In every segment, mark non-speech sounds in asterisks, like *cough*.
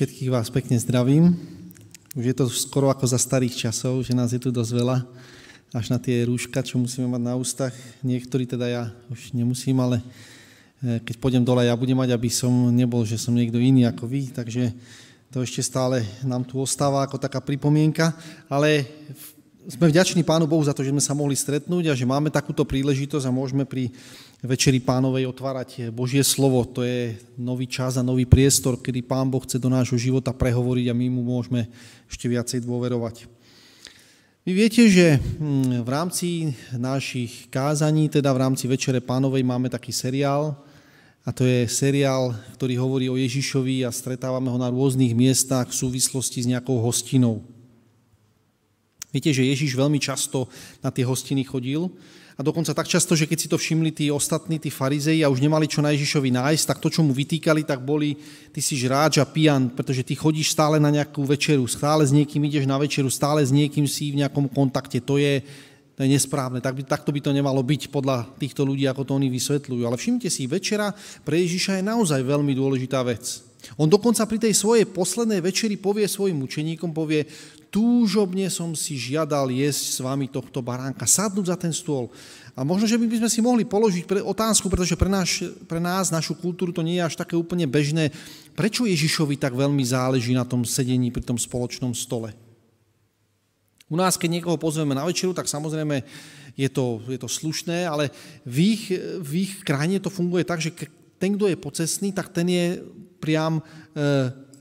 Všetkých vás pekne zdravím. Už je to skoro ako za starých časov, že nás je tu dosť veľa. Až na tie rúška, čo musíme mať na ústach. Niektorí teda ja už nemusím, ale eh, keď pôjdem dole, ja budem mať, aby som nebol, že som niekto iný ako vy. Takže to ešte stále nám tu ostáva ako taká pripomienka. Ale sme vďační Pánu Bohu za to, že sme sa mohli stretnúť a že máme takúto príležitosť a môžeme pri Večeri pánovej otvárať Božie slovo. To je nový čas a nový priestor, kedy Pán Boh chce do nášho života prehovoriť a my mu môžeme ešte viacej dôverovať. Vy viete, že hm, v rámci našich kázaní, teda v rámci Večere pánovej máme taký seriál, a to je seriál, ktorý hovorí o Ježišovi a stretávame ho na rôznych miestach v súvislosti s nejakou hostinou. Viete, že Ježiš veľmi často na tie hostiny chodil a dokonca tak často, že keď si to všimli tí ostatní, tí farizei a už nemali čo na Ježišovi nájsť, tak to, čo mu vytýkali, tak boli, ty si žráč a pijan, pretože ty chodíš stále na nejakú večeru, stále s niekým ideš na večeru, stále s niekým si v nejakom kontakte. To je, to je nesprávne. Tak by, takto by to nemalo byť podľa týchto ľudí, ako to oni vysvetľujú. Ale všimte si, večera pre Ježiša je naozaj veľmi dôležitá vec. On dokonca pri tej svojej poslednej večeri povie svojim učeníkom, povie, túžobne som si žiadal jesť s vami tohto baránka, sadnúť za ten stôl. A možno, že by sme si mohli položiť otázku, pretože pre, náš, pre nás, našu kultúru, to nie je až také úplne bežné. Prečo Ježišovi tak veľmi záleží na tom sedení pri tom spoločnom stole? U nás, keď niekoho pozveme na večeru, tak samozrejme je to, je to slušné, ale v ich, v ich krajine to funguje tak, že ten, kto je pocestný, tak ten je priam e,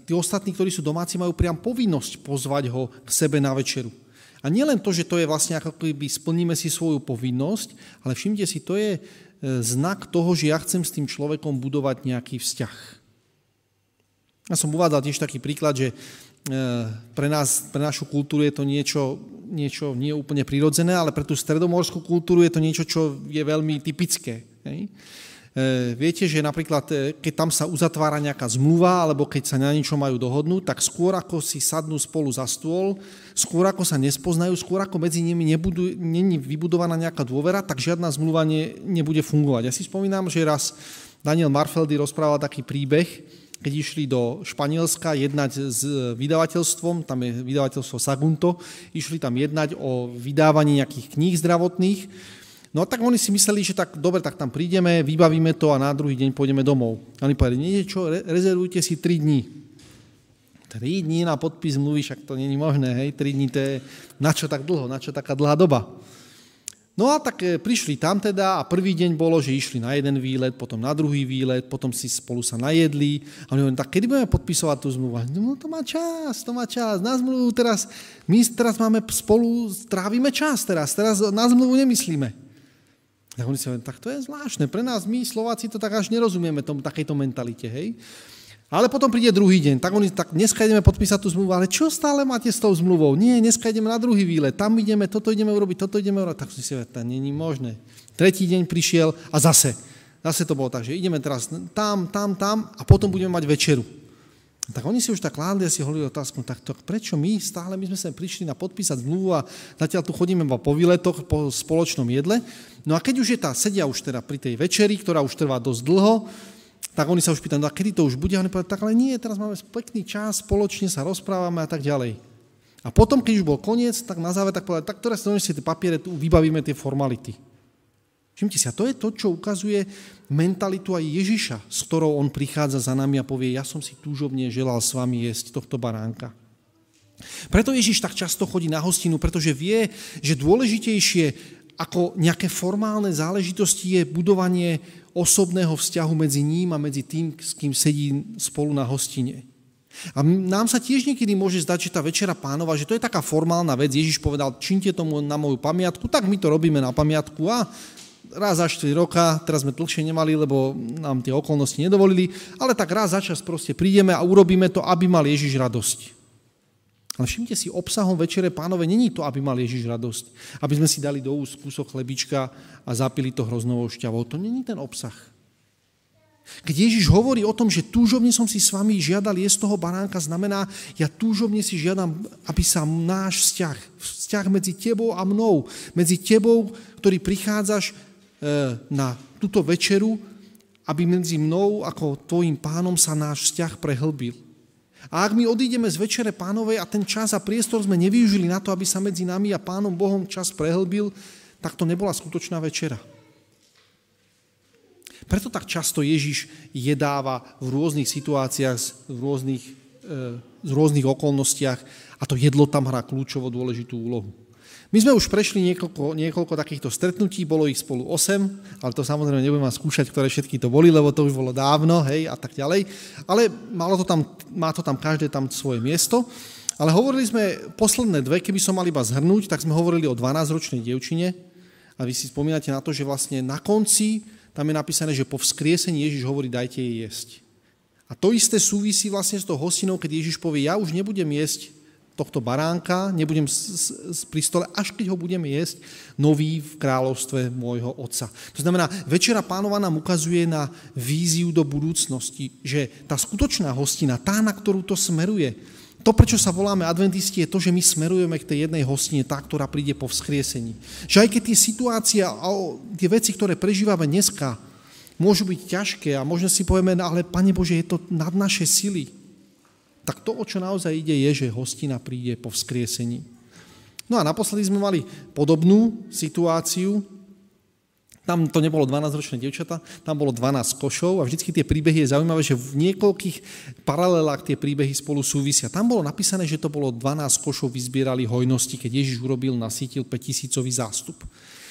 tí ostatní, ktorí sú domáci, majú priam povinnosť pozvať ho k sebe na večeru. A nielen to, že to je vlastne ako keby splníme si svoju povinnosť, ale všimte si, to je e, znak toho, že ja chcem s tým človekom budovať nejaký vzťah. Ja som uvádzal tiež taký príklad, že e, pre, nás, pre našu kultúru je to niečo, niečo nie úplne prirodzené, ale pre tú stredomorskú kultúru je to niečo, čo je veľmi typické. Hej? E, viete, že napríklad, e, keď tam sa uzatvára nejaká zmluva, alebo keď sa na niečo majú dohodnúť, tak skôr ako si sadnú spolu za stôl, skôr ako sa nespoznajú, skôr ako medzi nimi nebudu, není vybudovaná nejaká dôvera, tak žiadna zmluva ne, nebude fungovať. Ja si spomínam, že raz Daniel Marfeldy rozprával taký príbeh, keď išli do Španielska jednať s vydavateľstvom, tam je vydavateľstvo Sagunto, išli tam jednať o vydávaní nejakých kníh zdravotných, No tak oni si mysleli, že tak dobre, tak tam prídeme, vybavíme to a na druhý deň pôjdeme domov. A oni povedali, niečo, rezervujte si 3 dní. 3 dní na podpis mluví, však to není možné, hej, 3 dní to je, na čo tak dlho, na čo taká dlhá doba. No a tak e, prišli tam teda a prvý deň bolo, že išli na jeden výlet, potom na druhý výlet, potom si spolu sa najedli. A oni hovorili, tak kedy budeme podpisovať tú zmluvu? No to má čas, to má čas. Na zmluvu teraz, my teraz máme spolu, strávime čas teraz, teraz na zmluvu nemyslíme. Tak oni si hovorili, tak to je zvláštne. Pre nás, my Slováci, to tak až nerozumieme tomu, takejto mentalite, hej. Ale potom príde druhý deň, tak oni, tak dneska ideme podpísať tú zmluvu, ale čo stále máte s tou zmluvou? Nie, dneska ideme na druhý výlet, tam ideme, toto ideme urobiť, toto ideme urobiť. Tak si si to není možné. Tretí deň prišiel a zase. Zase to bolo tak, že ideme teraz tam, tam, tam a potom budeme mať večeru. Tak oni si už tak kládli si hovorili otázku, tak to, prečo my stále, my sme sa prišli na podpísať zmluvu a zatiaľ tu chodíme po výletoch, po spoločnom jedle. No a keď už je tá, sedia už teda pri tej večeri, ktorá už trvá dosť dlho, tak oni sa už pýtajú, no a kedy to už bude? A oni povedali, tak ale nie, teraz máme pekný čas, spoločne sa rozprávame a tak ďalej. A potom, keď už bol koniec, tak na záver tak povedali, tak teraz si tie papiere, tu vybavíme tie formality. Všimte si, a to je to, čo ukazuje mentalitu aj Ježiša, s ktorou on prichádza za nami a povie, ja som si túžobne želal s vami jesť tohto baránka. Preto Ježiš tak často chodí na hostinu, pretože vie, že dôležitejšie ako nejaké formálne záležitosti je budovanie osobného vzťahu medzi ním a medzi tým, s kým sedí spolu na hostine. A nám sa tiež niekedy môže zdať, že tá večera pánova, že to je taká formálna vec. Ježiš povedal, činte tomu na moju pamiatku, tak my to robíme na pamiatku a raz za 4 roka, teraz sme dlhšie nemali, lebo nám tie okolnosti nedovolili, ale tak raz za čas proste prídeme a urobíme to, aby mal Ježiš radosť. Ale všimte si, obsahom Večere pánové není to, aby mal Ježiš radosť. Aby sme si dali do úst kúsok chlebička a zapili to hroznovou šťavou. To není ten obsah. Keď Ježiš hovorí o tom, že túžobne som si s vami žiadal jesť toho baránka, znamená, ja túžobne si žiadam, aby sa náš vzťah, vzťah medzi tebou a mnou, medzi tebou, ktorý prichádzaš na túto večeru, aby medzi mnou ako tvojim pánom sa náš vzťah prehlbil. A ak my odídeme z večere pánovej a ten čas a priestor sme nevyužili na to, aby sa medzi nami a pánom Bohom čas prehlbil, tak to nebola skutočná večera. Preto tak často Ježiš jedáva v rôznych situáciách, v rôznych, e, v rôznych okolnostiach a to jedlo tam hrá kľúčovo dôležitú úlohu. My sme už prešli niekoľko, niekoľko takýchto stretnutí, bolo ich spolu 8, ale to samozrejme nebudem vám skúšať, ktoré všetky to boli, lebo to už bolo dávno, hej, a tak ďalej. Ale malo to tam, má to tam každé tam svoje miesto. Ale hovorili sme posledné dve, keby som mal iba zhrnúť, tak sme hovorili o 12-ročnej dievčine a vy si spomínate na to, že vlastne na konci tam je napísané, že po vzkriesení Ježiš hovorí, dajte jej jesť. A to isté súvisí vlastne s tou hostinou, keď Ježiš povie, ja už nebudem jesť tohto baránka, nebudem pri stole, až keď ho budeme jesť, nový v kráľovstve môjho otca. To znamená, Večera pánova nám ukazuje na víziu do budúcnosti, že tá skutočná hostina, tá, na ktorú to smeruje, to, prečo sa voláme adventisti, je to, že my smerujeme k tej jednej hostine, tá, ktorá príde po vzkriesení. Že aj keď tie situácie a tie veci, ktoré prežívame dneska, môžu byť ťažké a možno si povieme, no ale Pane Bože, je to nad naše sily. Tak to, o čo naozaj ide, je, že hostina príde po vzkriesení. No a naposledy sme mali podobnú situáciu, tam to nebolo 12-ročné dievčata, tam bolo 12 košov a vždycky tie príbehy je zaujímavé, že v niekoľkých paralelách tie príbehy spolu súvisia. Tam bolo napísané, že to bolo 12 košov vyzbierali hojnosti, keď Ježiš urobil, nasítil 5000 zástup.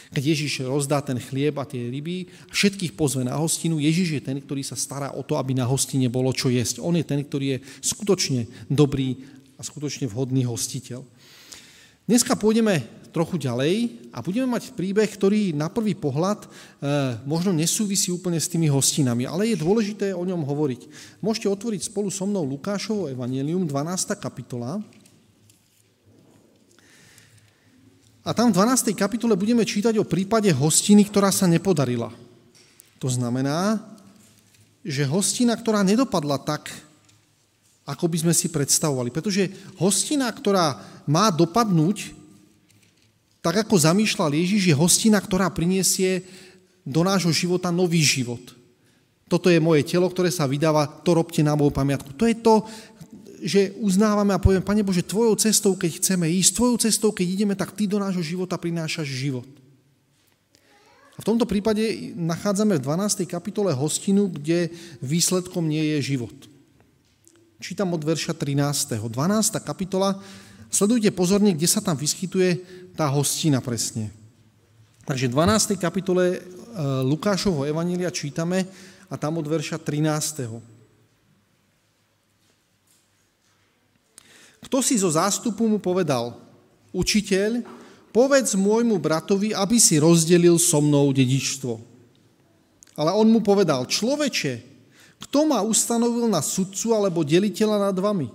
Keď Ježiš rozdá ten chlieb a tie ryby, všetkých pozve na hostinu, Ježiš je ten, ktorý sa stará o to, aby na hostine bolo čo jesť. On je ten, ktorý je skutočne dobrý a skutočne vhodný hostiteľ. Dneska pôjdeme trochu ďalej a budeme mať príbeh, ktorý na prvý pohľad e, možno nesúvisí úplne s tými hostinami, ale je dôležité o ňom hovoriť. Môžete otvoriť spolu so mnou Lukášovo Evangelium, 12. kapitola. A tam v 12. kapitole budeme čítať o prípade hostiny, ktorá sa nepodarila. To znamená, že hostina, ktorá nedopadla tak, ako by sme si predstavovali. Pretože hostina, ktorá má dopadnúť tak ako zamýšľal Ježiš, je hostina, ktorá priniesie do nášho života nový život. Toto je moje telo, ktoré sa vydáva, to robte na moju pamiatku. To je to, že uznávame a povieme, Pane Bože, tvojou cestou, keď chceme ísť, tvojou cestou, keď ideme, tak ty do nášho života prinášaš život. A v tomto prípade nachádzame v 12. kapitole hostinu, kde výsledkom nie je život. Čítam od verša 13. 12. kapitola. Sledujte pozorne, kde sa tam vyskytuje tá hostina presne. Takže v 12. kapitole e, Lukášovho Evanília čítame a tam od verša 13. Kto si zo zástupu mu povedal, učiteľ, povedz môjmu bratovi, aby si rozdelil so mnou dedičstvo. Ale on mu povedal, človeče, kto ma ustanovil na sudcu alebo deliteľa nad vami?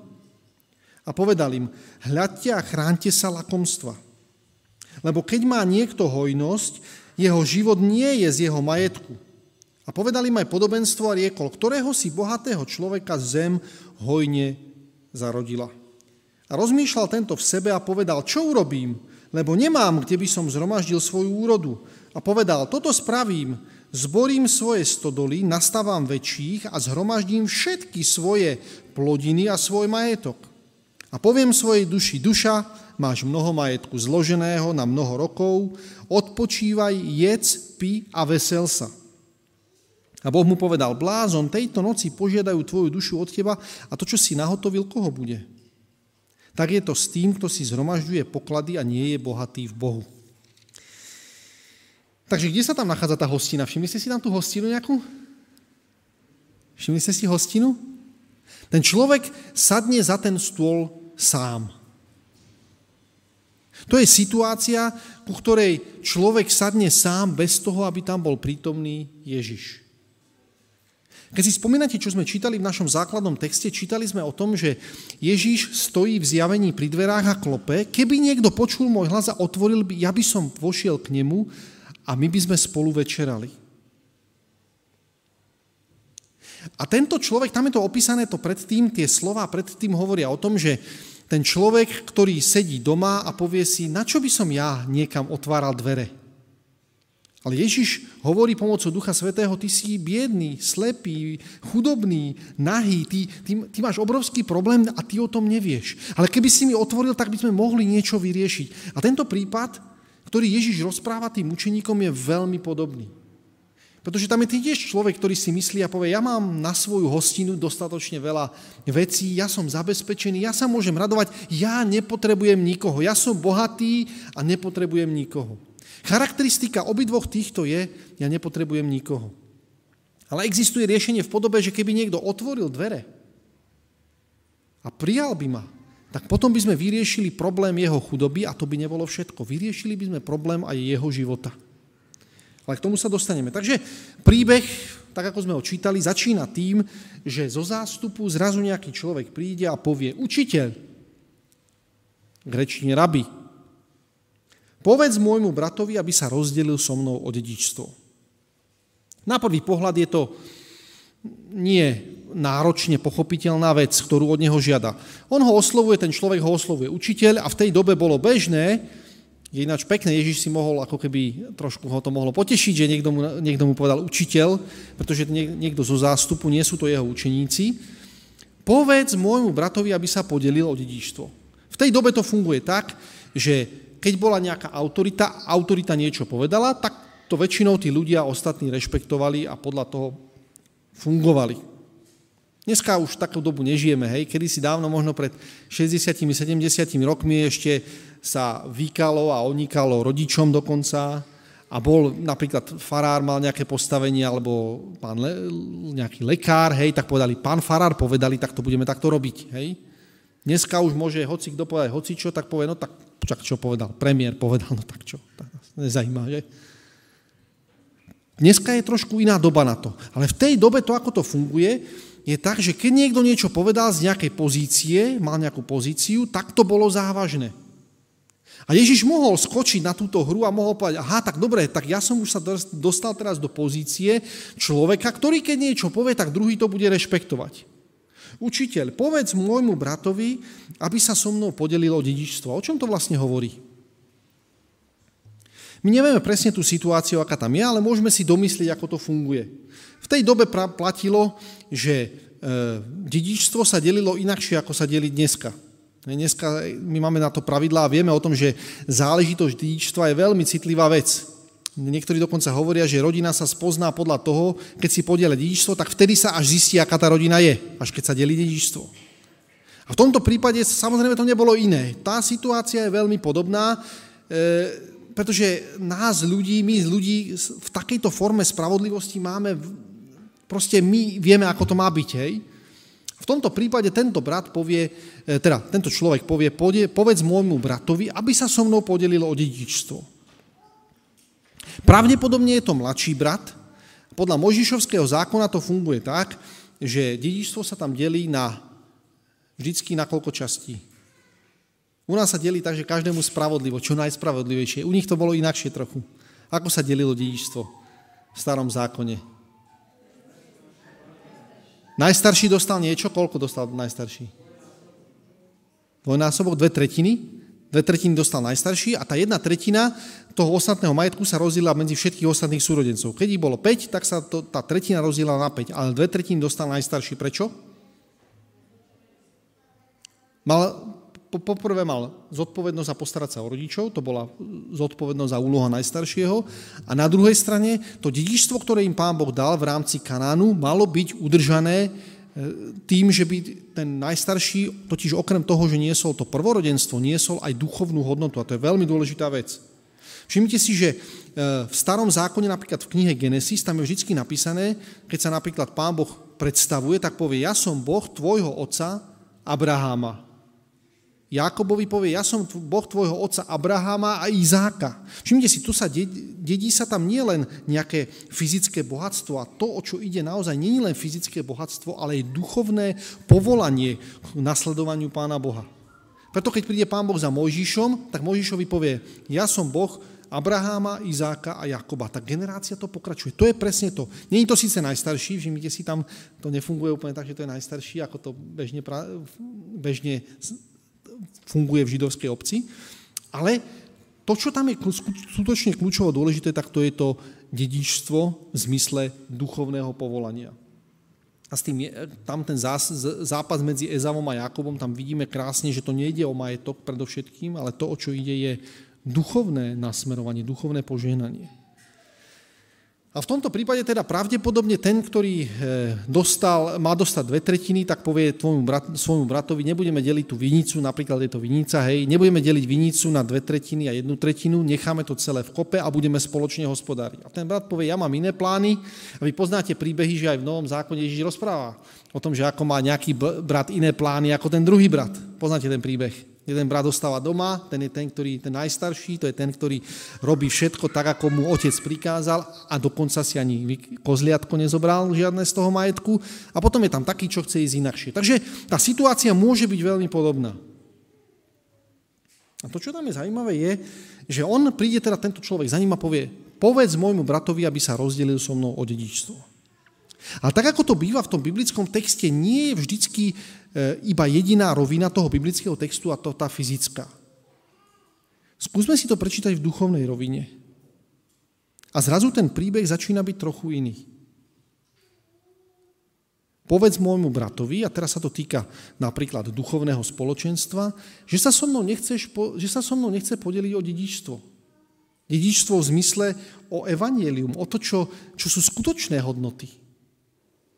A povedal im, hľadte a chránte sa lakomstva lebo keď má niekto hojnosť, jeho život nie je z jeho majetku. A povedali im aj podobenstvo a riekol, ktorého si bohatého človeka zem hojne zarodila. A rozmýšľal tento v sebe a povedal, čo urobím, lebo nemám, kde by som zhromaždil svoju úrodu. A povedal, toto spravím, zborím svoje stodoly, nastavám väčších a zhromaždím všetky svoje plodiny a svoj majetok. A poviem svojej duši, duša, máš mnoho majetku zloženého na mnoho rokov, odpočívaj, jedz, pi a vesel sa. A Boh mu povedal, blázon, tejto noci požiadajú tvoju dušu od teba a to, čo si nahotovil, koho bude? Tak je to s tým, kto si zhromažďuje poklady a nie je bohatý v Bohu. Takže kde sa tam nachádza tá hostina? Všimli ste si tam tú hostinu nejakú? Všimli ste si hostinu? Ten človek sadne za ten stôl sám. To je situácia, ku ktorej človek sadne sám bez toho, aby tam bol prítomný Ježiš. Keď si spomínate, čo sme čítali v našom základnom texte, čítali sme o tom, že Ježiš stojí v zjavení pri dverách a klope. Keby niekto počul môj hlas a otvoril by, ja by som vošiel k nemu a my by sme spolu večerali. A tento človek, tam je to opísané to predtým, tie slova predtým hovoria o tom, že ten človek, ktorý sedí doma a povie si, na čo by som ja niekam otváral dvere? Ale Ježiš hovorí pomocou Ducha Svetého, ty si biedný, slepý, chudobný, nahý, ty, ty, ty máš obrovský problém a ty o tom nevieš. Ale keby si mi otvoril, tak by sme mohli niečo vyriešiť. A tento prípad, ktorý Ježiš rozpráva tým učeníkom, je veľmi podobný. Pretože tam je tiež človek, ktorý si myslí a povie, ja mám na svoju hostinu dostatočne veľa vecí, ja som zabezpečený, ja sa môžem radovať, ja nepotrebujem nikoho, ja som bohatý a nepotrebujem nikoho. Charakteristika obidvoch týchto je, ja nepotrebujem nikoho. Ale existuje riešenie v podobe, že keby niekto otvoril dvere a prijal by ma, tak potom by sme vyriešili problém jeho chudoby a to by nebolo všetko. Vyriešili by sme problém aj jeho života. Ale k tomu sa dostaneme. Takže príbeh, tak ako sme ho čítali, začína tým, že zo zástupu zrazu nejaký človek príde a povie, učiteľ, grečne rabi, Povedz môjmu bratovi, aby sa rozdelil so mnou o dedičstvo. Na prvý pohľad je to nie náročne pochopiteľná vec, ktorú od neho žiada. On ho oslovuje, ten človek ho oslovuje učiteľ a v tej dobe bolo bežné, je ináč pekné, Ježiš si mohol ako keby trošku ho to mohlo potešiť, že niekto mu, niekto mu povedal učiteľ, pretože niekto zo zástupu, nie sú to jeho učeníci. Povedz môjmu bratovi, aby sa podelil o dedičstvo. V tej dobe to funguje tak, že keď bola nejaká autorita, autorita niečo povedala, tak to väčšinou tí ľudia ostatní rešpektovali a podľa toho fungovali. Dneska už takú dobu nežijeme, hej, kedy si dávno, možno pred 60-70 rokmi ešte sa vykalo a onikalo rodičom dokonca a bol napríklad farár mal nejaké postavenie alebo pán le, nejaký lekár, hej, tak povedali, pán farár povedali, tak to budeme takto robiť, hej. Dneska už môže hoci kto povedať hoci čo, tak povie, no tak čak čo povedal, premiér povedal, no tak čo, tak nás nezajíma, že? Dneska je trošku iná doba na to. Ale v tej dobe to, ako to funguje, je tak, že keď niekto niečo povedal z nejakej pozície, mal nejakú pozíciu, tak to bolo závažné. A Ježiš mohol skočiť na túto hru a mohol povedať, aha, tak dobre, tak ja som už sa dostal teraz do pozície človeka, ktorý keď niečo povie, tak druhý to bude rešpektovať. Učiteľ, povedz môjmu bratovi, aby sa so mnou podelilo dedičstvo. O čom to vlastne hovorí? My nevieme presne tú situáciu, aká tam je, ale môžeme si domyslieť, ako to funguje. V tej dobe platilo, že e, dedičstvo sa delilo inakšie, ako sa delí dneska. Dneska my máme na to pravidlá a vieme o tom, že záležitosť dedičstva je veľmi citlivá vec. Niektorí dokonca hovoria, že rodina sa spozná podľa toho, keď si podiela dedičstvo, tak vtedy sa až zistí, aká tá rodina je, až keď sa delí dedičstvo. A v tomto prípade samozrejme to nebolo iné. Tá situácia je veľmi podobná, e, pretože nás ľudí, my ľudí v takejto forme spravodlivosti máme, proste my vieme, ako to má byť, hej? V tomto prípade tento brat povie, e, teda tento človek povie, povedz môjmu bratovi, aby sa so mnou podelilo o dedičstvo. Pravdepodobne je to mladší brat. Podľa Možišovského zákona to funguje tak, že dedičstvo sa tam delí na vždycky na koľko častí. U nás sa delí tak, že každému spravodlivo, čo najspravodlivejšie. U nich to bolo inakšie trochu. Ako sa delilo dedičstvo v starom zákone? Najstarší dostal niečo? Koľko dostal najstarší? Dvojnásobok, dve tretiny? Dve tretiny dostal najstarší a tá jedna tretina toho ostatného majetku sa rozdiela medzi všetkých ostatných súrodencov. Keď ich bolo 5, tak sa to, tá tretina rozdiela na 5, ale dve tretiny dostal najstarší. Prečo? Mal, po, poprvé mal zodpovednosť za postarať sa o rodičov, to bola zodpovednosť za úloha najstaršieho. A na druhej strane to dedičstvo, ktoré im pán Boh dal v rámci Kanánu, malo byť udržané tým, že by ten najstarší, totiž okrem toho, že niesol to prvorodenstvo, niesol aj duchovnú hodnotu. A to je veľmi dôležitá vec. Všimnite si, že e, v starom zákone, napríklad v knihe Genesis, tam je vždy napísané, keď sa napríklad pán Boh predstavuje, tak povie, ja som Boh tvojho otca Abraháma. Jakobovi povie, ja som Boh tvojho otca Abraháma a Izáka. Všimnite si, tu sa dedí sa tam nie len nejaké fyzické bohatstvo a to, o čo ide naozaj, nie len fyzické bohatstvo, ale aj duchovné povolanie k nasledovaniu Pána Boha. Preto keď príde Pán Boh za Mojžišom, tak Mojžišovi povie, ja som Boh Abraháma, Izáka a Jakoba. Tak generácia to pokračuje. To je presne to. Není to síce najstarší, všimnite si tam, to nefunguje úplne tak, že to je najstarší, ako to bežne, bežne funguje v židovskej obci, ale to, čo tam je skutočne kľúčovo dôležité, tak to je to dedičstvo v zmysle duchovného povolania. A s tým je, tam ten zás, zápas medzi Ezavom a Jakobom, tam vidíme krásne, že to nejde o majetok predovšetkým, ale to, o čo ide, je duchovné nasmerovanie, duchovné požehnanie. A v tomto prípade teda pravdepodobne ten, ktorý eh, dostal, má dostať dve tretiny, tak povie tvojmu brat, svojmu bratovi, nebudeme deliť tú vinicu, napríklad je to vinica, hej, nebudeme deliť vinicu na dve tretiny a jednu tretinu, necháme to celé v kope a budeme spoločne hospodáriť. A ten brat povie, ja mám iné plány a vy poznáte príbehy, že aj v Novom zákone Ježiš rozpráva o tom, že ako má nejaký brat iné plány ako ten druhý brat. Poznáte ten príbeh. Jeden brat ostáva doma, ten je ten, ktorý ten najstarší, to je ten, ktorý robí všetko tak, ako mu otec prikázal a dokonca si ani kozliatko nezobral žiadne z toho majetku. A potom je tam taký, čo chce ísť inakšie. Takže tá situácia môže byť veľmi podobná. A to, čo tam je zaujímavé, je, že on príde teda tento človek za ním a povie, povedz môjmu bratovi, aby sa rozdelil so mnou o dedičstvo. Ale tak, ako to býva v tom biblickom texte, nie je vždycky e, iba jediná rovina toho biblického textu a to tá fyzická. Skúsme si to prečítať v duchovnej rovine. A zrazu ten príbeh začína byť trochu iný. Povedz môjmu bratovi, a teraz sa to týka napríklad duchovného spoločenstva, že sa so mnou, nechceš, že sa so mnou nechce podeliť o dedičstvo. Dedičstvo v zmysle o evanielium, o to, čo, čo sú skutočné hodnoty.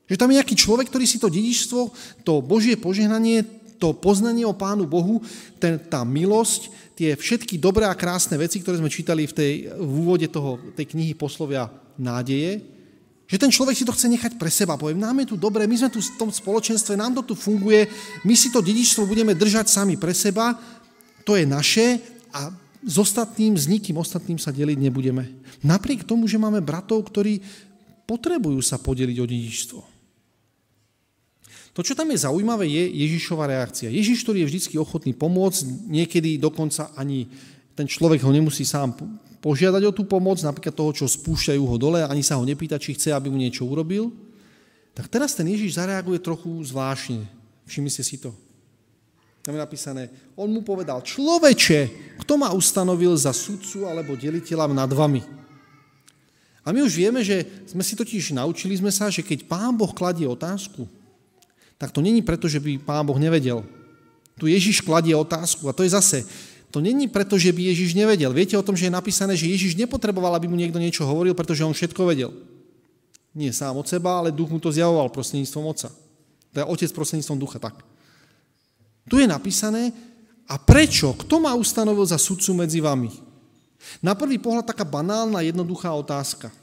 Že tam je nejaký človek, ktorý si to dedičstvo, to Božie požehnanie, to poznanie o Pánu Bohu, ten, tá milosť, tie všetky dobré a krásne veci, ktoré sme čítali v, tej, v úvode toho, tej knihy poslovia nádeje, že ten človek si to chce nechať pre seba. Poviem, nám je tu dobre, my sme tu v tom spoločenstve, nám to tu funguje, my si to dedičstvo budeme držať sami pre seba, to je naše a s ostatným, s nikým ostatným sa deliť nebudeme. Napriek tomu, že máme bratov, ktorí potrebujú sa podeliť o dedičstvo. To, čo tam je zaujímavé, je Ježišova reakcia. Ježiš, ktorý je vždy ochotný pomôcť, niekedy dokonca ani ten človek ho nemusí sám požiadať o tú pomoc, napríklad toho, čo spúšťajú ho dole, ani sa ho nepýta, či chce, aby mu niečo urobil. Tak teraz ten Ježiš zareaguje trochu zvláštne. Všimli ste si to. Tam je napísané, on mu povedal, človeče, kto ma ustanovil za sudcu alebo deliteľa nad vami? A my už vieme, že sme si totiž naučili sme sa, že keď pán Boh kladie otázku, tak to není preto, že by Pán Boh nevedel. Tu Ježiš kladie otázku a to je zase, to není preto, že by Ježiš nevedel. Viete o tom, že je napísané, že Ježiš nepotreboval, aby mu niekto niečo hovoril, pretože on všetko vedel. Nie sám od seba, ale duch mu to zjavoval prostredníctvom. To je Otec prostredníctvom ducha, tak. Tu je napísané, a prečo? Kto ma ustanovil za sudcu medzi vami? Na prvý pohľad taká banálna, jednoduchá otázka.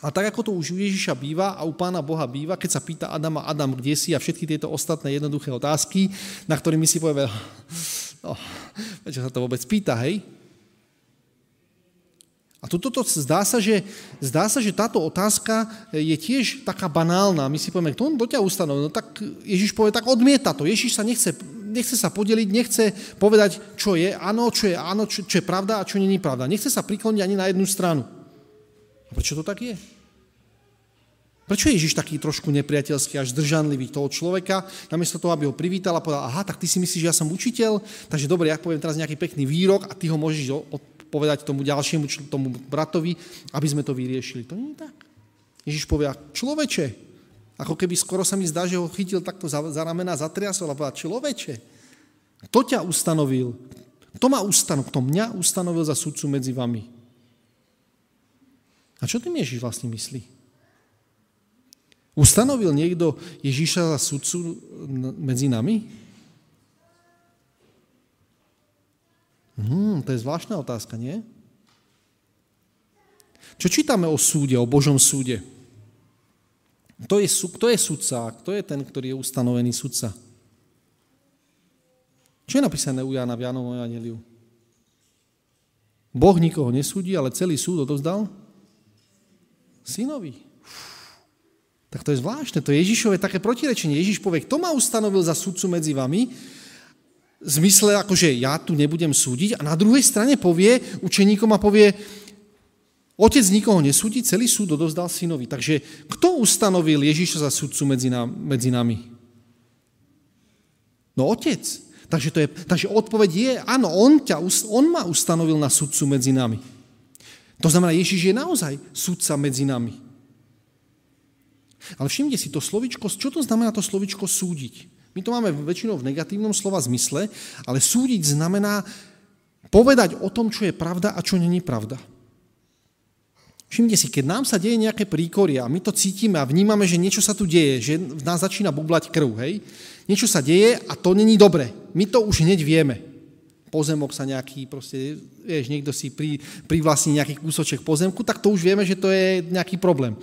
A tak ako to už u Ježiša býva a u Pána Boha býva, keď sa pýta Adama, Adam, kde si a všetky tieto ostatné jednoduché otázky, na ktorými si povie, *laughs* no, prečo sa to vôbec pýta, hej? A toto zdá sa, že, zdá sa, že táto otázka je tiež taká banálna. My si povieme, kto, kto ťa ustanovil? No tak Ježiš povie, tak odmieta to. Ježiš sa nechce, nechce sa podeliť, nechce povedať, čo je áno, čo je áno, čo, čo je pravda a čo není pravda. Nechce sa prikloniť ani na jednu stranu. A prečo to tak je? Prečo je Ježiš taký trošku nepriateľský, až zdržanlivý toho človeka, namiesto toho, aby ho privítal a povedal, aha, tak ty si myslíš, že ja som učiteľ, takže dobre, ja poviem teraz nejaký pekný výrok a ty ho môžeš povedať tomu ďalšiemu, tomu bratovi, aby sme to vyriešili. To nie je tak. Ježiš povie, človeče, ako keby skoro sa mi zdá, že ho chytil takto za, za ramena, zatriasol a povedal, človeče, kto ťa ustanovil? Kto ma ustanovil? Kto mňa ustanovil za sudcu medzi vami? A čo tým Ježiš vlastne myslí? Ustanovil niekto Ježíša za sudcu medzi nami? Hmm, to je zvláštna otázka, nie? Čo čítame o súde, o Božom súde? Kto je, kto je sudca? Kto je ten, ktorý je ustanovený sudca? Čo je napísané u Jana v Janovom Evangeliu? Boh nikoho nesúdi, ale celý súd odovzdal synovi. Tak to je zvláštne, to je Ježišové také protirečenie. Ježiš povie, kto ma ustanovil za sudcu medzi vami, v zmysle, akože ja tu nebudem súdiť a na druhej strane povie učeníkom a povie, otec nikoho nesúdi, celý súd odozdal synovi. Takže kto ustanovil Ježiša za sudcu medzi, nám, medzi nami? No otec. Takže, to je, takže odpoveď je, áno, on, ťa, on ma ustanovil na sudcu medzi nami. To znamená, Ježiš je naozaj sudca medzi nami. Ale všimte si, to slovičko, čo to znamená to slovičko súdiť? My to máme väčšinou v negatívnom slova zmysle, ale súdiť znamená povedať o tom, čo je pravda a čo není pravda. Všimte si, keď nám sa deje nejaké príkorie a my to cítime a vnímame, že niečo sa tu deje, že v nás začína bublať krv, hej? Niečo sa deje a to není dobre. My to už hneď vieme. Pozemok sa nejaký, proste, vieš, niekto si pri, privlastní nejaký kúsoček pozemku, tak to už vieme, že to je nejaký problém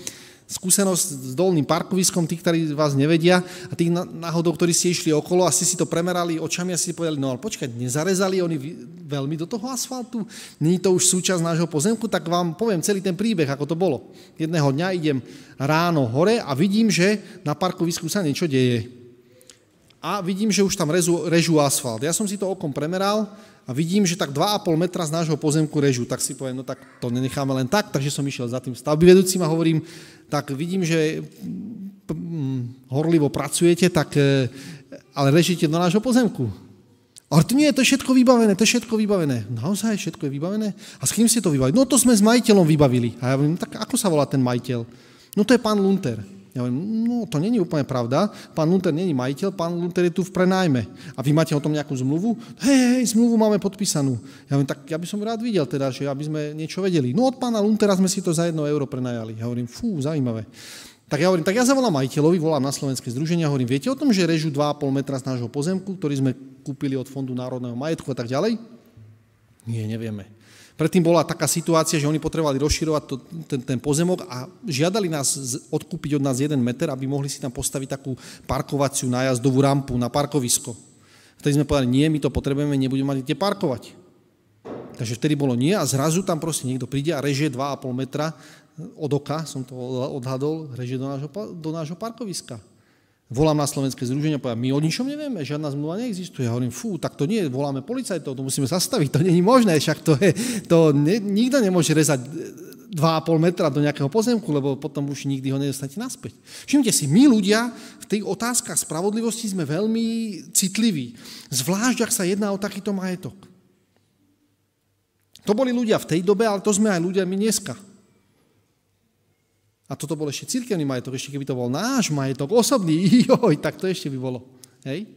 skúsenosť s dolným parkoviskom, tí, ktorí vás nevedia a tých náhodou, ktorí ste išli okolo a ste si to premerali očami a si povedali, no ale počkať, nezarezali oni veľmi do toho asfaltu, není to už súčasť nášho pozemku, tak vám poviem celý ten príbeh, ako to bolo. Jedného dňa idem ráno hore a vidím, že na parkovisku sa niečo deje. A vidím, že už tam režu, režu asfalt. Ja som si to okom premeral a vidím, že tak 2,5 metra z nášho pozemku režu. Tak si poviem, no tak to nenecháme len tak, takže som išiel za tým stavby vedúcim a hovorím, tak vidím, že mm, horlivo pracujete, tak, e, ale režite do nášho pozemku. Ale to nie, to je všetko vybavené, to je všetko vybavené. Naozaj, všetko je vybavené? A s kým ste to vybavili? No to sme s majiteľom vybavili. A ja hovorím, tak ako sa volá ten majiteľ? No to je pán Lunter. Ja hovorím, no to není úplne pravda, pán Lunter není majiteľ, pán Lunter je tu v prenajme. A vy máte o tom nejakú zmluvu? Hej, hej, zmluvu máme podpísanú. Ja hovorím, tak ja by som rád videl teda, že aby sme niečo vedeli. No od pána Luntera sme si to za jedno euro prenajali. Ja hovorím, fú, zaujímavé. Tak ja hovorím, tak ja zavolám majiteľovi, volám na Slovenské združenie a hovorím, viete o tom, že režu 2,5 metra z nášho pozemku, ktorý sme kúpili od Fondu národného majetku a tak ďalej? Nie, nevieme. Predtým bola taká situácia, že oni potrebovali rozširovať to, ten, ten pozemok a žiadali nás odkúpiť od nás jeden meter, aby mohli si tam postaviť takú parkovaciu nájazdovú rampu na parkovisko. Vtedy sme povedali, nie, my to potrebujeme, nebudeme mať kde parkovať. Takže vtedy bolo nie a zrazu tam proste niekto príde a režie 2,5 metra od oka, som to odhadol, režie do nášho, do nášho parkoviska. Volám na Slovenské združenie a my o ničom nevieme, žiadna zmluva neexistuje. Hovorím, fú, tak to nie, voláme policajtov, to musíme zastaviť, to není možné, však to je, to ne, nikto nemôže rezať 2,5 metra do nejakého pozemku, lebo potom už nikdy ho nedostanete naspäť. Všimte si, my ľudia v tých otázkach spravodlivosti sme veľmi citliví, zvlášť ak sa jedná o takýto majetok. To boli ľudia v tej dobe, ale to sme aj ľudia my dneska. A toto bol ešte církevný majetok, ešte keby to bol náš majetok, osobný, *laughs* joj, tak to ešte by bolo. Hej?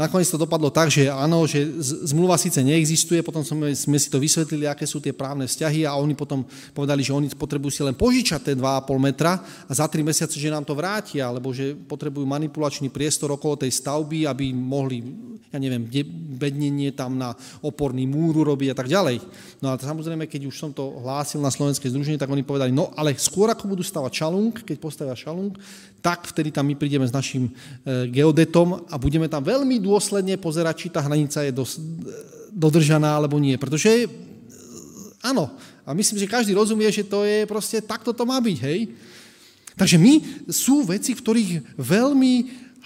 Nakoniec to dopadlo tak, že áno, že zmluva síce neexistuje, potom sme, sme si to vysvetlili, aké sú tie právne vzťahy a oni potom povedali, že oni potrebujú si len požičať tie 2,5 metra a za 3 mesiace, že nám to vrátia, alebo že potrebujú manipulačný priestor okolo tej stavby, aby mohli, ja neviem, bednenie tam na oporný múru robiť a tak ďalej. No a samozrejme, keď už som to hlásil na Slovenské združenie, tak oni povedali, no ale skôr ako budú stavať šalung, keď postavia šalung, tak vtedy tam my prídeme s našim e, geodetom a budeme tam veľmi dôsledne pozerať, či tá hranica je dos, dodržaná alebo nie. Pretože e, áno, a myslím, že každý rozumie, že to je proste, takto to má byť, hej. Takže my sú veci, v ktorých veľmi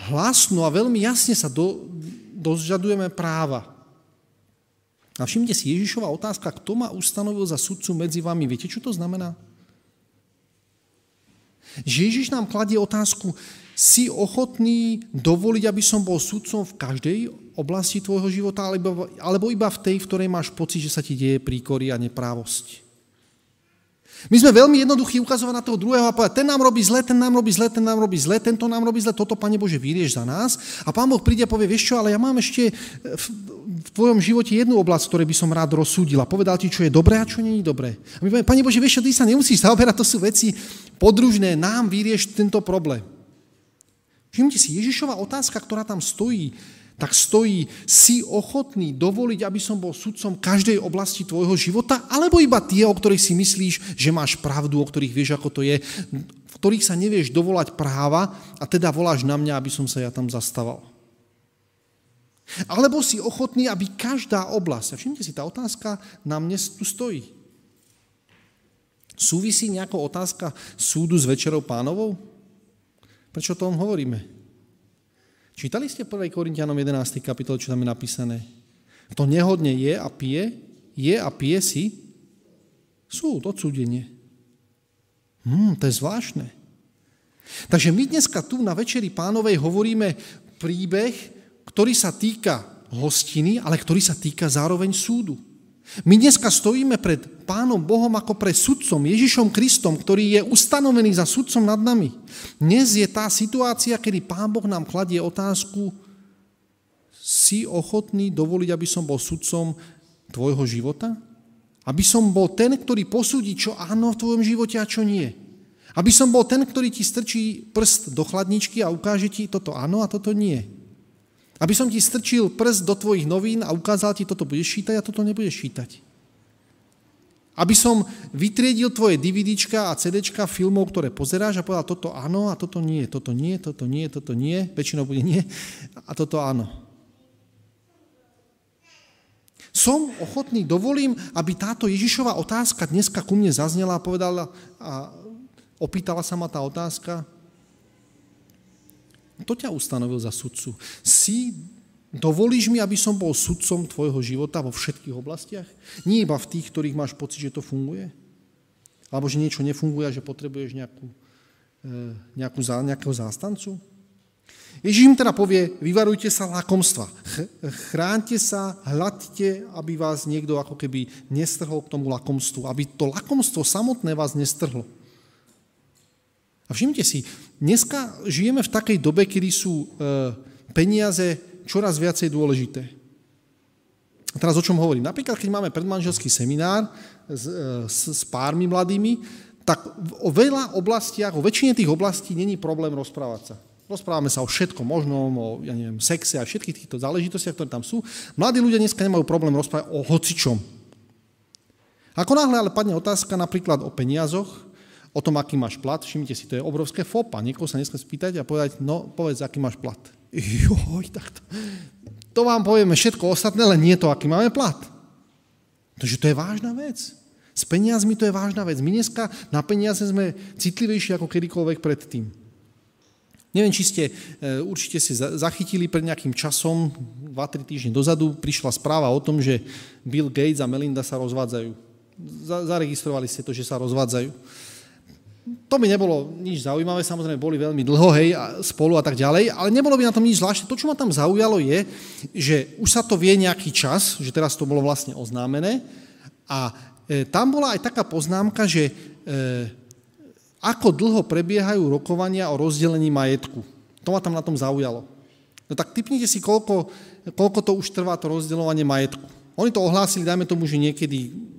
hlasno a veľmi jasne sa do, dozžadujeme práva. A všimte si, Ježišova otázka, kto ma ustanovil za sudcu medzi vami, viete, čo to znamená? Že Ježiš nám kladie otázku, si ochotný dovoliť, aby som bol sudcom v každej oblasti tvojho života, alebo, alebo iba v tej, v ktorej máš pocit, že sa ti deje príkory a neprávosť. My sme veľmi jednoduchí ukazovať na toho druhého a povedať, ten nám robí zle, ten nám robí zle, ten nám robí zle, tento nám robí zle, toto, Pane Bože, vyrieš za nás. A Pán Boh príde a povie, vieš čo, ale ja mám ešte v, v tvojom živote jednu oblasť, ktorej by som rád rozsúdil a povedal ti, čo je dobré a čo je dobré. A my povieme, Pane Bože, vieš čo, ty sa nemusíš zaoberať, to sú veci podružné, nám vyrieš tento problém. Všimnite si, Ježišova otázka, ktorá tam stojí, tak stojí, si ochotný dovoliť, aby som bol sudcom každej oblasti tvojho života, alebo iba tie, o ktorých si myslíš, že máš pravdu, o ktorých vieš, ako to je, v ktorých sa nevieš dovolať práva a teda voláš na mňa, aby som sa ja tam zastaval. Alebo si ochotný, aby každá oblasť, a všimte si, tá otázka na mne tu stojí. Súvisí nejaká otázka súdu s večerou pánovou? Prečo o tom hovoríme? Čítali ste 1. Korintianom 11. kapitol, čo tam je napísané? To nehodne je a pije, je a pije si súd, odsúdenie. Hmm, to je zvláštne. Takže my dneska tu na Večeri pánovej hovoríme príbeh, ktorý sa týka hostiny, ale ktorý sa týka zároveň súdu. My dneska stojíme pred Pánom Bohom ako pre sudcom, Ježišom Kristom, ktorý je ustanovený za sudcom nad nami. Dnes je tá situácia, kedy Pán Boh nám kladie otázku, si ochotný dovoliť, aby som bol sudcom tvojho života? Aby som bol ten, ktorý posúdi, čo áno v tvojom živote a čo nie. Aby som bol ten, ktorý ti strčí prst do chladničky a ukáže ti toto áno a toto nie. Aby som ti strčil prst do tvojich novín a ukázal ti, toto budeš čítať a toto nebudeš čítať. Aby som vytriedil tvoje DVDčka a CDčka filmov, ktoré pozeráš a povedal, toto áno a toto nie, toto nie, toto nie, toto nie, väčšinou bude nie a toto áno. Som ochotný, dovolím, aby táto Ježišová otázka dneska ku mne zaznela a povedala a opýtala sa ma tá otázka, to ťa ustanovil za sudcu. Si, dovolíš mi, aby som bol sudcom tvojho života vo všetkých oblastiach? Nie iba v tých, ktorých máš pocit, že to funguje? Alebo že niečo nefunguje a že potrebuješ nejakú, e, nejakú, nejakého zástancu? Ježíš im teda povie, vyvarujte sa lakomstva, chránte sa, hľadte, aby vás niekto ako keby nestrhol k tomu lakomstvu, aby to lakomstvo samotné vás nestrhlo. A všimte si, dneska žijeme v takej dobe, kedy sú e, peniaze čoraz viacej dôležité. A teraz o čom hovorím? Napríklad, keď máme predmanželský seminár s, e, s, s pármi mladými, tak o veľa oblastiach, o väčšine tých oblastí není problém rozprávať sa. Rozprávame sa o všetkom možnom, o ja neviem, sexe a všetkých týchto záležitostiach, ktoré tam sú. Mladí ľudia dneska nemajú problém rozprávať o hocičom. Ako náhle ale padne otázka napríklad o peniazoch, o tom, aký máš plat. Všimnite si, to je obrovské fopa. Niekoho sa dneska spýtať a povedať, no povedz, aký máš plat. *laughs* Joj, tak to, to vám povieme všetko ostatné, ale nie to, aký máme plat. Takže to je vážna vec. S peniazmi to je vážna vec. My dneska na peniaze sme citlivejší ako kedykoľvek predtým. Neviem, či ste, e, určite si zachytili pred nejakým časom, 2-3 týždne dozadu, prišla správa o tom, že Bill Gates a Melinda sa rozvádzajú. Zaregistrovali ste to, že sa rozvádzajú to by nebolo nič zaujímavé, samozrejme boli veľmi dlho, hej, spolu a tak ďalej, ale nebolo by na tom nič zvláštne. To, čo ma tam zaujalo, je, že už sa to vie nejaký čas, že teraz to bolo vlastne oznámené a e, tam bola aj taká poznámka, že e, ako dlho prebiehajú rokovania o rozdelení majetku. To ma tam na tom zaujalo. No tak typnite si, koľko, koľko to už trvá to rozdeľovanie majetku. Oni to ohlásili, dajme tomu, že niekedy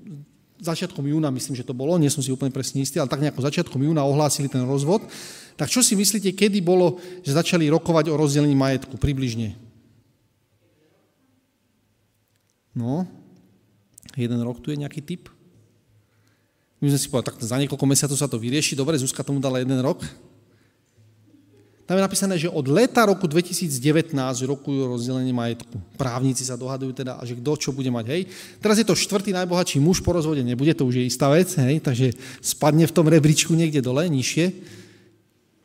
začiatkom júna, myslím, že to bolo, nie som si úplne presne istý, ale tak nejako začiatkom júna ohlásili ten rozvod. Tak čo si myslíte, kedy bolo, že začali rokovať o rozdelení majetku približne? No, jeden rok tu je nejaký typ. My sme si povedali, tak za niekoľko mesiacov sa to vyrieši. Dobre, Zuzka tomu dala jeden rok. Tam je napísané, že od leta roku 2019 rokujú rozdelenie majetku. Právnici sa dohadujú teda, že kto čo bude mať, hej. Teraz je to štvrtý najbohatší muž po rozvode, nebude, to už je istá vec, hej, takže spadne v tom rebríčku niekde dole, nižšie.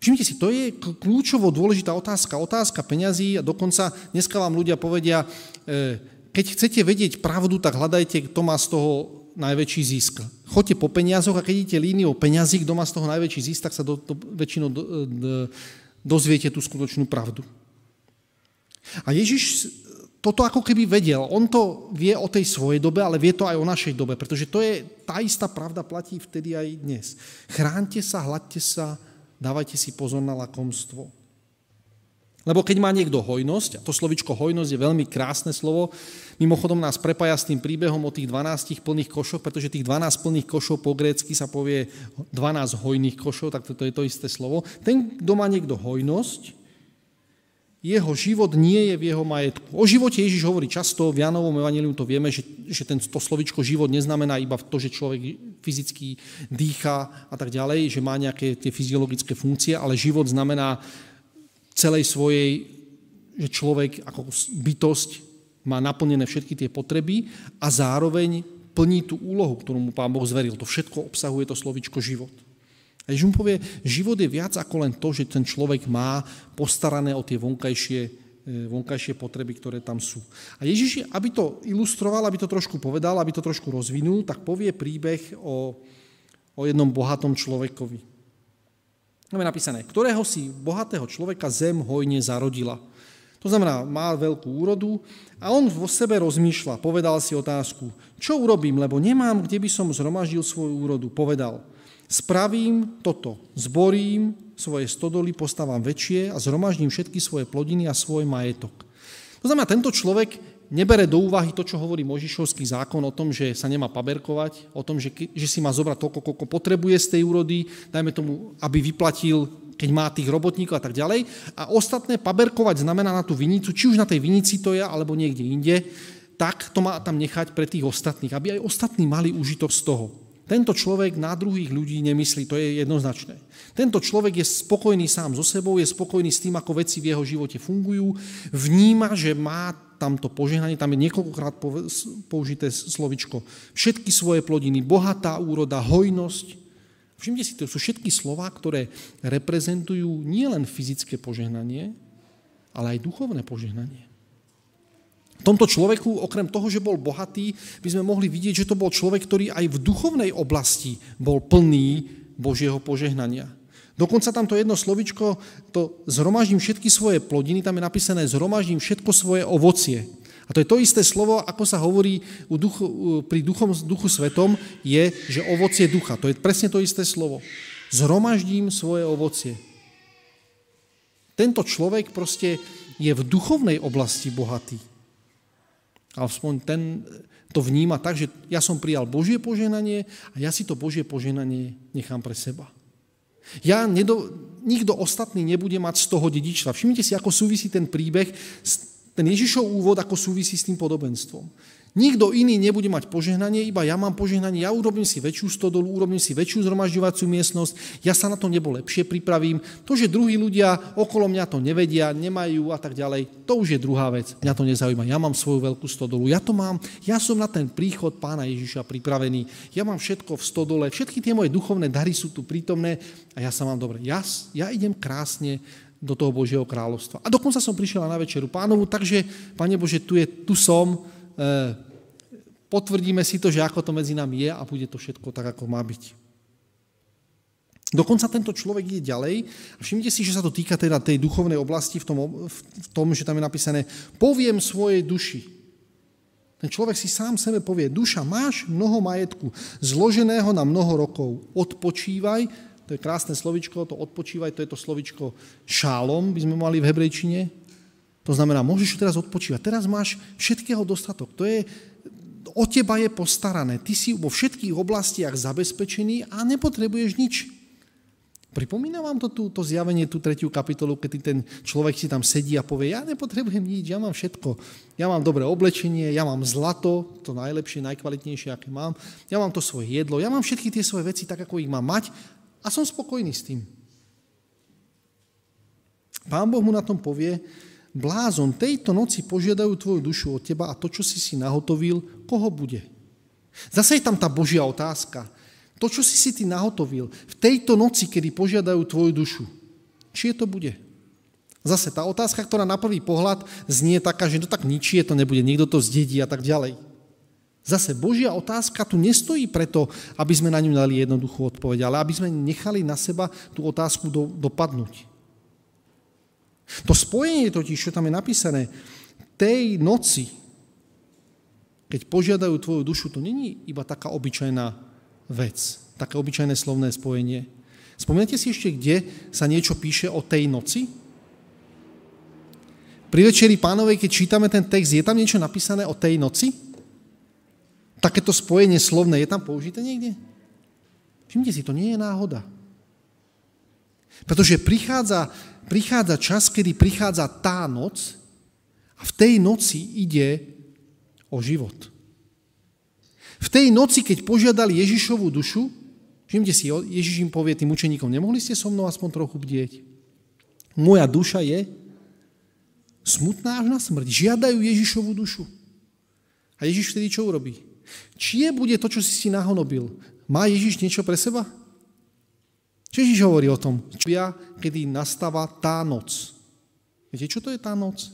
Všimnite si, to je kľúčovo dôležitá otázka, otázka peňazí a dokonca dneska vám ľudia povedia, e, keď chcete vedieť pravdu, tak hľadajte, kto má z toho najväčší zisk. Choďte po peniazoch a keď idete líniou peňazí, kto má z toho najväčší zisk, tak sa do, do, väčšinou do, do, dozviete tú skutočnú pravdu. A Ježiš toto ako keby vedel. On to vie o tej svojej dobe, ale vie to aj o našej dobe, pretože to je, tá istá pravda platí vtedy aj dnes. Chránte sa, hladte sa, dávajte si pozor na lakomstvo. Lebo keď má niekto hojnosť, a to slovičko hojnosť je veľmi krásne slovo, mimochodom nás prepája s tým príbehom o tých 12 plných košoch, pretože tých 12 plných košov po grécky sa povie 12 hojných košov, tak to je to isté slovo. Ten, kto má niekto hojnosť, jeho život nie je v jeho majetku. O živote Ježiš hovorí často, v Janovom evaníliu to vieme, že, že ten, to slovičko život neznamená iba to, že človek fyzicky dýcha a tak ďalej, že má nejaké tie fyziologické funkcie, ale život znamená celej svojej, že človek ako bytosť má naplnené všetky tie potreby a zároveň plní tú úlohu, ktorú mu Pán Boh zveril. To všetko obsahuje to slovičko život. A Ježiš mu povie, život je viac ako len to, že ten človek má postarané o tie vonkajšie, e, vonkajšie potreby, ktoré tam sú. A Ježiš, aby to ilustroval, aby to trošku povedal, aby to trošku rozvinul, tak povie príbeh o, o jednom bohatom človekovi. Máme napísané, ktorého si bohatého človeka zem hojne zarodila. To znamená, má veľkú úrodu a on vo sebe rozmýšľa, povedal si otázku, čo urobím, lebo nemám, kde by som zhromaždil svoju úrodu. Povedal, spravím toto, zborím svoje stodoly, postavám väčšie a zhromaždím všetky svoje plodiny a svoj majetok. To znamená, tento človek nebere do úvahy to, čo hovorí Možišovský zákon o tom, že sa nemá paberkovať, o tom, že, že si má zobrať toľko, koľko potrebuje z tej úrody, dajme tomu, aby vyplatil keď má tých robotníkov a tak ďalej. A ostatné paberkovať znamená na tú vinicu, či už na tej vinici to je, alebo niekde inde, tak to má tam nechať pre tých ostatných, aby aj ostatní mali užitok z toho. Tento človek na druhých ľudí nemyslí, to je jednoznačné. Tento človek je spokojný sám so sebou, je spokojný s tým, ako veci v jeho živote fungujú, vníma, že má tamto požehnanie, tam je niekoľkokrát použité slovičko, všetky svoje plodiny, bohatá úroda, hojnosť, Všimte si, to sú všetky slova, ktoré reprezentujú nielen fyzické požehnanie, ale aj duchovné požehnanie. V tomto človeku, okrem toho, že bol bohatý, by sme mohli vidieť, že to bol človek, ktorý aj v duchovnej oblasti bol plný Božieho požehnania. Dokonca tamto jedno slovičko, to zhromaždím všetky svoje plodiny, tam je napísané zhromaždím všetko svoje ovocie. A to je to isté slovo, ako sa hovorí u duchu, pri duchom, duchu svetom, je, že ovocie ducha. To je presne to isté slovo. Zhromaždím svoje ovocie. Tento človek proste je v duchovnej oblasti bohatý. A aspoň ten to vníma tak, že ja som prijal Božie poženanie a ja si to Božie poženanie nechám pre seba. Ja nedo, nikto ostatný nebude mať z toho dedičstva. Všimnite si, ako súvisí ten príbeh ten Ježišov úvod ako súvisí s tým podobenstvom. Nikto iný nebude mať požehnanie, iba ja mám požehnanie, ja urobím si väčšiu stodolu, urobím si väčšiu zhromažďovaciu miestnosť, ja sa na to nebo lepšie pripravím. To, že druhí ľudia okolo mňa to nevedia, nemajú a tak ďalej, to už je druhá vec. Mňa to nezaujíma. Ja mám svoju veľkú stodolu, ja to mám, ja som na ten príchod pána Ježiša pripravený, ja mám všetko v stodole, všetky tie moje duchovné dary sú tu prítomné a ja sa mám dobre. Ja, ja idem krásne do toho Božieho kráľovstva. A dokonca som prišiel na večeru pánovu, takže, Pane Bože, tu, je, tu som, potvrdíme si to, že ako to medzi nami je a bude to všetko tak, ako má byť. Dokonca tento človek ide ďalej a všimnite si, že sa to týka teda tej duchovnej oblasti v tom, v tom, že tam je napísané poviem svojej duši. Ten človek si sám sebe povie, duša, máš mnoho majetku, zloženého na mnoho rokov, odpočívaj, to je krásne slovičko, to odpočívaj, to je to slovičko šálom, by sme mali v hebrejčine. To znamená, môžeš teraz odpočívať. Teraz máš všetkého dostatok. To je, o teba je postarané. Ty si vo všetkých oblastiach zabezpečený a nepotrebuješ nič. Pripomína vám to tú, to zjavenie, tú tretiu kapitolu, keď ten človek si tam sedí a povie, ja nepotrebujem nič, ja mám všetko. Ja mám dobré oblečenie, ja mám zlato, to najlepšie, najkvalitnejšie, aké mám. Ja mám to svoje jedlo, ja mám všetky tie svoje veci tak, ako ich mám mať a som spokojný s tým. Pán Boh mu na tom povie, blázon, tejto noci požiadajú tvoju dušu od teba a to, čo si si nahotovil, koho bude? Zase je tam tá Božia otázka. To, čo si si ty nahotovil v tejto noci, kedy požiadajú tvoju dušu, či je to bude? Zase tá otázka, ktorá na prvý pohľad znie taká, že to tak ničie, to nebude, niekto to zdedí a tak ďalej. Zase Božia otázka tu nestojí preto, aby sme na ňu dali jednoduchú odpoveď, ale aby sme nechali na seba tú otázku do, dopadnúť. To spojenie totiž, čo tam je napísané, tej noci, keď požiadajú tvoju dušu, to není iba taká obyčajná vec, také obyčajné slovné spojenie. Spomínate si ešte, kde sa niečo píše o tej noci? Pri Večeri pánovej, keď čítame ten text, je tam niečo napísané o tej noci? Takéto spojenie slovné je tam použité niekde? Všimte si, to nie je náhoda. Pretože prichádza, prichádza čas, kedy prichádza tá noc a v tej noci ide o život. V tej noci, keď požiadali Ježišovú dušu, všimte si, Ježiš im povie tým učeníkom, nemohli ste so mnou aspoň trochu bdieť? Moja duša je smutná až na smrť. Žiadajú Ježišovú dušu. A Ježiš vtedy čo urobí? Čie bude to, čo si si nahonobil? Má Ježiš niečo pre seba? Čo Ježiš hovorí o tom? Ja, kedy nastáva tá noc. Viete, čo to je tá noc?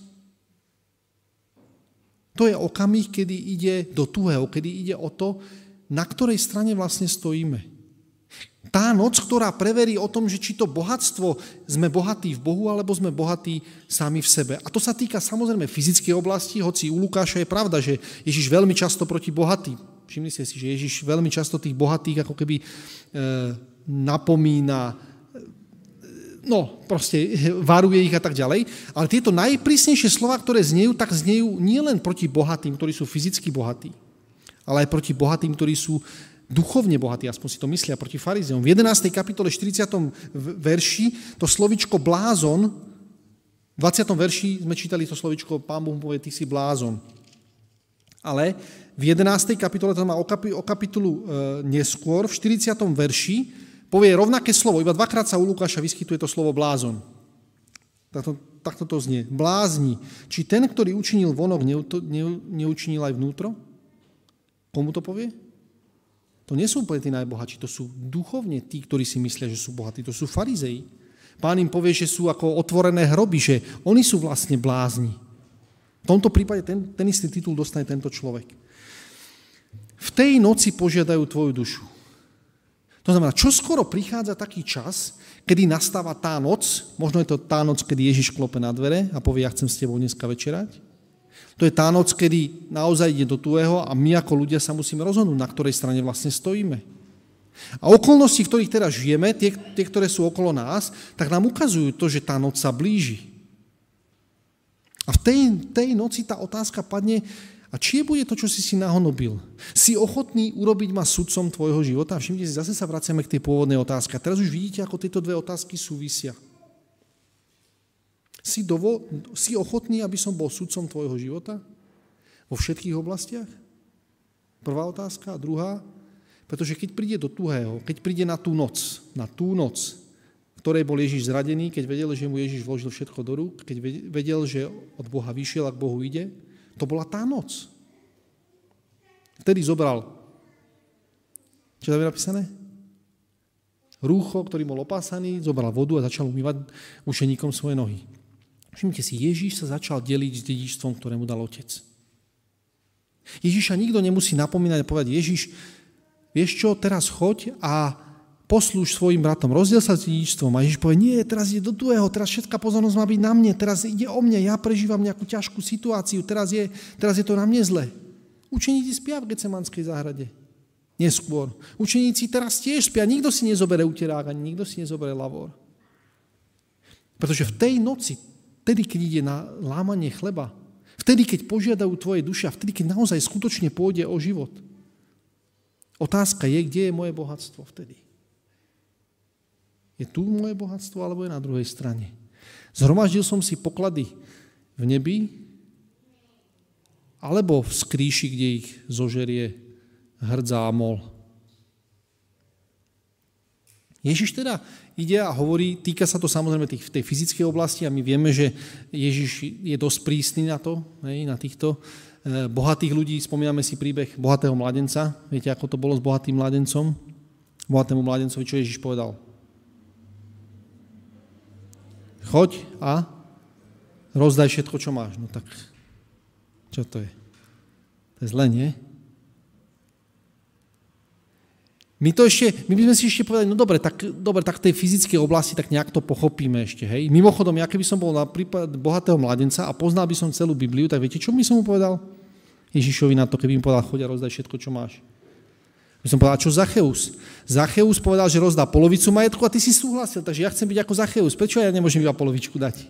To je okamih, kedy ide do tuhého, kedy ide o to, na ktorej strane vlastne stojíme. Tá noc, ktorá preverí o tom, že či to bohatstvo sme bohatí v Bohu, alebo sme bohatí sami v sebe. A to sa týka samozrejme fyzickej oblasti, hoci u Lukáša je pravda, že Ježiš veľmi často proti bohatým. Všimli ste si, že Ježiš veľmi často tých bohatých ako keby e, napomína, no proste varuje ich a tak ďalej. Ale tieto najprísnejšie slova, ktoré znejú, tak znejú nielen proti bohatým, ktorí sú fyzicky bohatí, ale aj proti bohatým, ktorí sú duchovne bohatí, aspoň si to myslia proti farizeom. V 11. kapitole 40. verši to slovičko blázon, v 20. verši sme čítali to slovičko, pán Boh povie, ty si blázon. Ale v 11. kapitole, to má o, kapi, e, neskôr, v 40. verši, povie rovnaké slovo, iba dvakrát sa u Lukáša vyskytuje to slovo blázon. Takto, takto to znie. Blázni. Či ten, ktorý učinil vonok, ne, ne, neučinil aj vnútro? Komu to povie? To nie sú úplne tí najbohatší, to sú duchovne tí, ktorí si myslia, že sú bohatí. To sú farizei. Pán im povie, že sú ako otvorené hroby, že oni sú vlastne blázni. V tomto prípade ten, ten istý titul dostane tento človek. V tej noci požiadajú tvoju dušu. To znamená, čo skoro prichádza taký čas, kedy nastáva tá noc, možno je to tá noc, kedy Ježiš klope na dvere a povie, ja chcem s tebou dneska večerať, to je tá noc, kedy naozaj ide do tuého a my ako ľudia sa musíme rozhodnúť, na ktorej strane vlastne stojíme. A okolnosti, v ktorých teraz žijeme, tie, tie, ktoré sú okolo nás, tak nám ukazujú to, že tá noc sa blíži. A v tej, tej noci tá otázka padne, a či bude to, čo si si nahonobil? Si ochotný urobiť ma sudcom tvojho života? Všimnite si, zase sa vraciame k tej pôvodnej otázke. A teraz už vidíte, ako tieto dve otázky súvisia. Si, dovo, si ochotný, aby som bol sudcom tvojho života? Vo všetkých oblastiach? Prvá otázka. A druhá, pretože keď príde do tuhého, keď príde na tú noc, na tú noc, ktorej bol Ježiš zradený, keď vedel, že mu Ježiš vložil všetko do rúk, keď vedel, že od Boha vyšiel a k Bohu ide, to bola tá noc. Vtedy zobral, čo tam je napísané? Rúcho, ktorý bol opásaný, zobral vodu a začal umývať učeníkom svoje nohy. Všimnite si, Ježíš sa začal deliť s dedičstvom, ktoré mu dal otec. Ježíša nikto nemusí napomínať a povedať, Ježíš, vieš čo, teraz choď a poslúž svojim bratom, rozdiel sa s dedičstvom. A Ježiš povie, nie, teraz ide do druhého, teraz všetká pozornosť má byť na mne, teraz ide o mne, ja prežívam nejakú ťažkú situáciu, teraz je, teraz je to na mne zle. Učeníci spia v Gecemanskej záhrade. Neskôr. Učeníci teraz tiež spia, nikto si nezobere uterák, ani nikto si nezobere lavor. Pretože v tej noci Vtedy, keď ide na lámanie chleba. Vtedy, keď požiadajú tvoje duše a vtedy, keď naozaj skutočne pôjde o život. Otázka je, kde je moje bohatstvo vtedy. Je tu moje bohatstvo, alebo je na druhej strane? Zhromaždil som si poklady v nebi, alebo v skrýši, kde ich zožerie hrdza a mol. Ježiš teda ide a hovorí, týka sa to samozrejme tých, tej fyzickej oblasti a my vieme, že Ježiš je dosť prísny na to, hej, na týchto e, bohatých ľudí. Spomíname si príbeh bohatého mladenca. Viete, ako to bolo s bohatým mladencom? Bohatému mladencovi, čo Ježiš povedal? Choď a rozdaj všetko, čo máš. No tak, čo to je? To je zle, nie? My to ešte, my by sme si ešte povedali, no dobre, tak, dobre, tak v tej fyzickej oblasti tak nejak to pochopíme ešte, hej. Mimochodom, ja keby som bol na bohatého mladenca a poznal by som celú Bibliu, tak viete, čo by som mu povedal? Ježišovi na to, keby mi povedal, choď a rozdaj všetko, čo máš. By som povedal, čo Zacheus? Zacheus povedal, že rozdá polovicu majetku a ty si súhlasil, takže ja chcem byť ako Zacheus. Prečo ja nemôžem iba polovičku dať?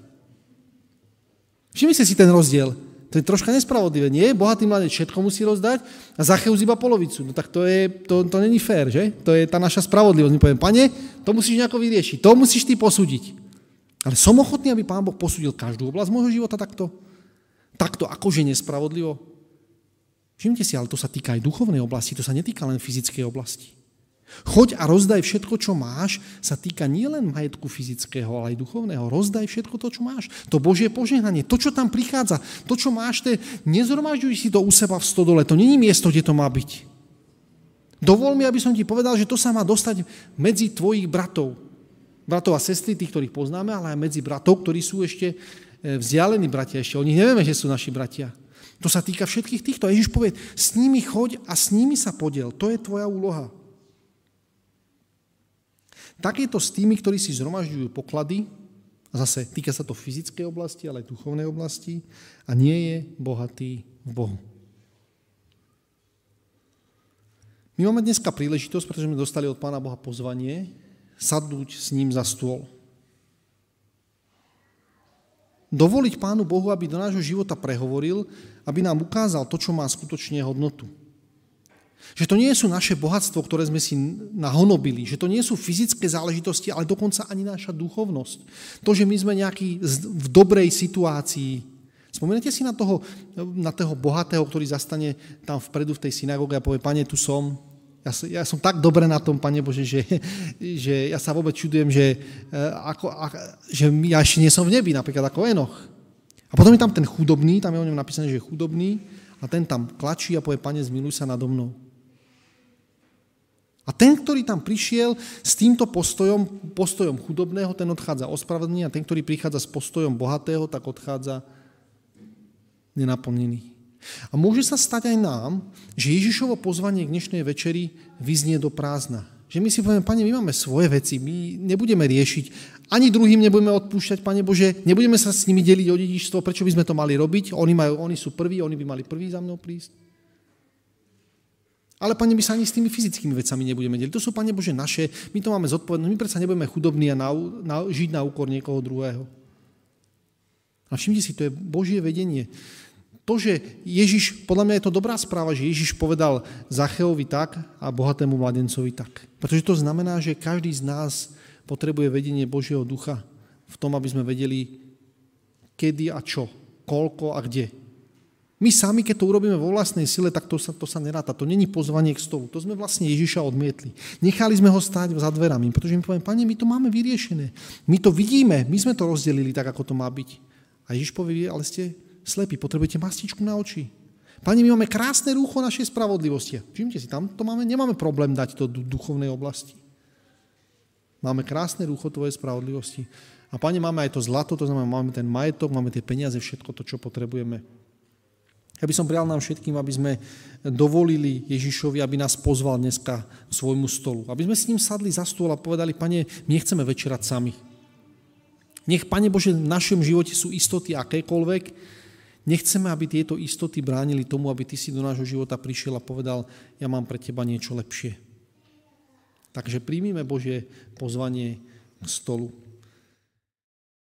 Všimnite si ten rozdiel. To je troška nespravodlivé. Nie, bohatý mladec všetko musí rozdať a Zacheus iba polovicu. No tak to, je, to, to není fér, že? To je tá naša spravodlivosť. My poviem, pane, to musíš nejako vyriešiť, to musíš ty posúdiť. Ale som ochotný, aby pán Boh posúdil každú oblasť môjho života takto? Takto akože nespravodlivo? Všimte si, ale to sa týka aj duchovnej oblasti, to sa netýka len fyzickej oblasti. Choď a rozdaj všetko, čo máš, sa týka nielen majetku fyzického, ale aj duchovného. Rozdaj všetko to, čo máš. To Božie požehnanie, to, čo tam prichádza, to, čo máš, to je, nezhromažďuj si to u seba v stodole, to není miesto, kde to má byť. Dovol mi, aby som ti povedal, že to sa má dostať medzi tvojich bratov. Bratov a sestry, tých, ktorých poznáme, ale aj medzi bratov, ktorí sú ešte e, vzdialení bratia. Ešte o nich nevieme, že sú naši bratia. To sa týka všetkých týchto. Ježiš povie, s nimi choď a s nimi sa podiel. To je tvoja úloha. Tak je to s tými, ktorí si zhromažďujú poklady, a zase týka sa to fyzickej oblasti, ale aj duchovnej oblasti, a nie je bohatý v Bohu. My máme dneska príležitosť, pretože sme dostali od Pána Boha pozvanie, sadnúť s ním za stôl. Dovoliť Pánu Bohu, aby do nášho života prehovoril, aby nám ukázal to, čo má skutočne hodnotu. Že to nie sú naše bohatstvo, ktoré sme si nahonobili, že to nie sú fyzické záležitosti, ale dokonca ani naša duchovnosť. To, že my sme nejaký v dobrej situácii. Spomínate si na toho, na toho bohatého, ktorý zastane tam vpredu v tej synagóge a povie, pane, tu som, ja, ja som tak dobre na tom, Pane Bože, že, že ja sa vôbec čudujem, že, e, ako, a, že ja ešte nie som v nebi, napríklad ako Enoch. A potom je tam ten chudobný, tam je o ňom napísané, že je chudobný a ten tam klačí a povie, Pane, zmiluj sa nado mnou. A ten, ktorý tam prišiel s týmto postojom, postojom chudobného, ten odchádza ospravedlný a ten, ktorý prichádza s postojom bohatého, tak odchádza nenaplnený. A môže sa stať aj nám, že Ježišovo pozvanie k dnešnej večeri vyznie do prázdna. Že my si povieme, pane, my máme svoje veci, my nebudeme riešiť, ani druhým nebudeme odpúšťať, pane Bože, nebudeme sa s nimi deliť o dedičstvo, prečo by sme to mali robiť, oni, majú, oni sú prví, oni by mali prví za mnou prísť. Ale, Pane, my sa ani s tými fyzickými vecami nebudeme deliť. To sú, Pane Bože, naše, my to máme zodpovednosť, my predsa nebudeme chudobní a na, na, žiť na úkor niekoho druhého. A všimte si, to je Božie vedenie. To, že Ježiš, podľa mňa je to dobrá správa, že Ježiš povedal Zacheovi tak a bohatému mladencovi tak. Pretože to znamená, že každý z nás potrebuje vedenie Božieho ducha v tom, aby sme vedeli, kedy a čo, koľko a kde. My sami, keď to urobíme vo vlastnej sile, tak to sa, to sa neráta. To není pozvanie k stolu. To sme vlastne Ježiša odmietli. Nechali sme ho stáť za dverami, pretože my povieme, pane, my to máme vyriešené. My to vidíme, my sme to rozdelili tak, ako to má byť. A Ježiš povie, ale ste slepí, potrebujete mastičku na oči. Pane, my máme krásne rúcho našej spravodlivosti. Všimte si, tam to máme, nemáme problém dať to do duchovnej oblasti. Máme krásne rúcho tvojej spravodlivosti. A pane, máme aj to zlato, to znamená, máme ten majetok, máme tie peniaze, všetko to, čo potrebujeme. Ja by som prial nám všetkým, aby sme dovolili Ježišovi, aby nás pozval dneska k svojmu stolu. Aby sme s ním sadli za stôl a povedali, pane, my nechceme večerať sami. Nech, pane Bože, v našom živote sú istoty akékoľvek. Nechceme, aby tieto istoty bránili tomu, aby ty si do nášho života prišiel a povedal, ja mám pre teba niečo lepšie. Takže príjmime Bože pozvanie k stolu.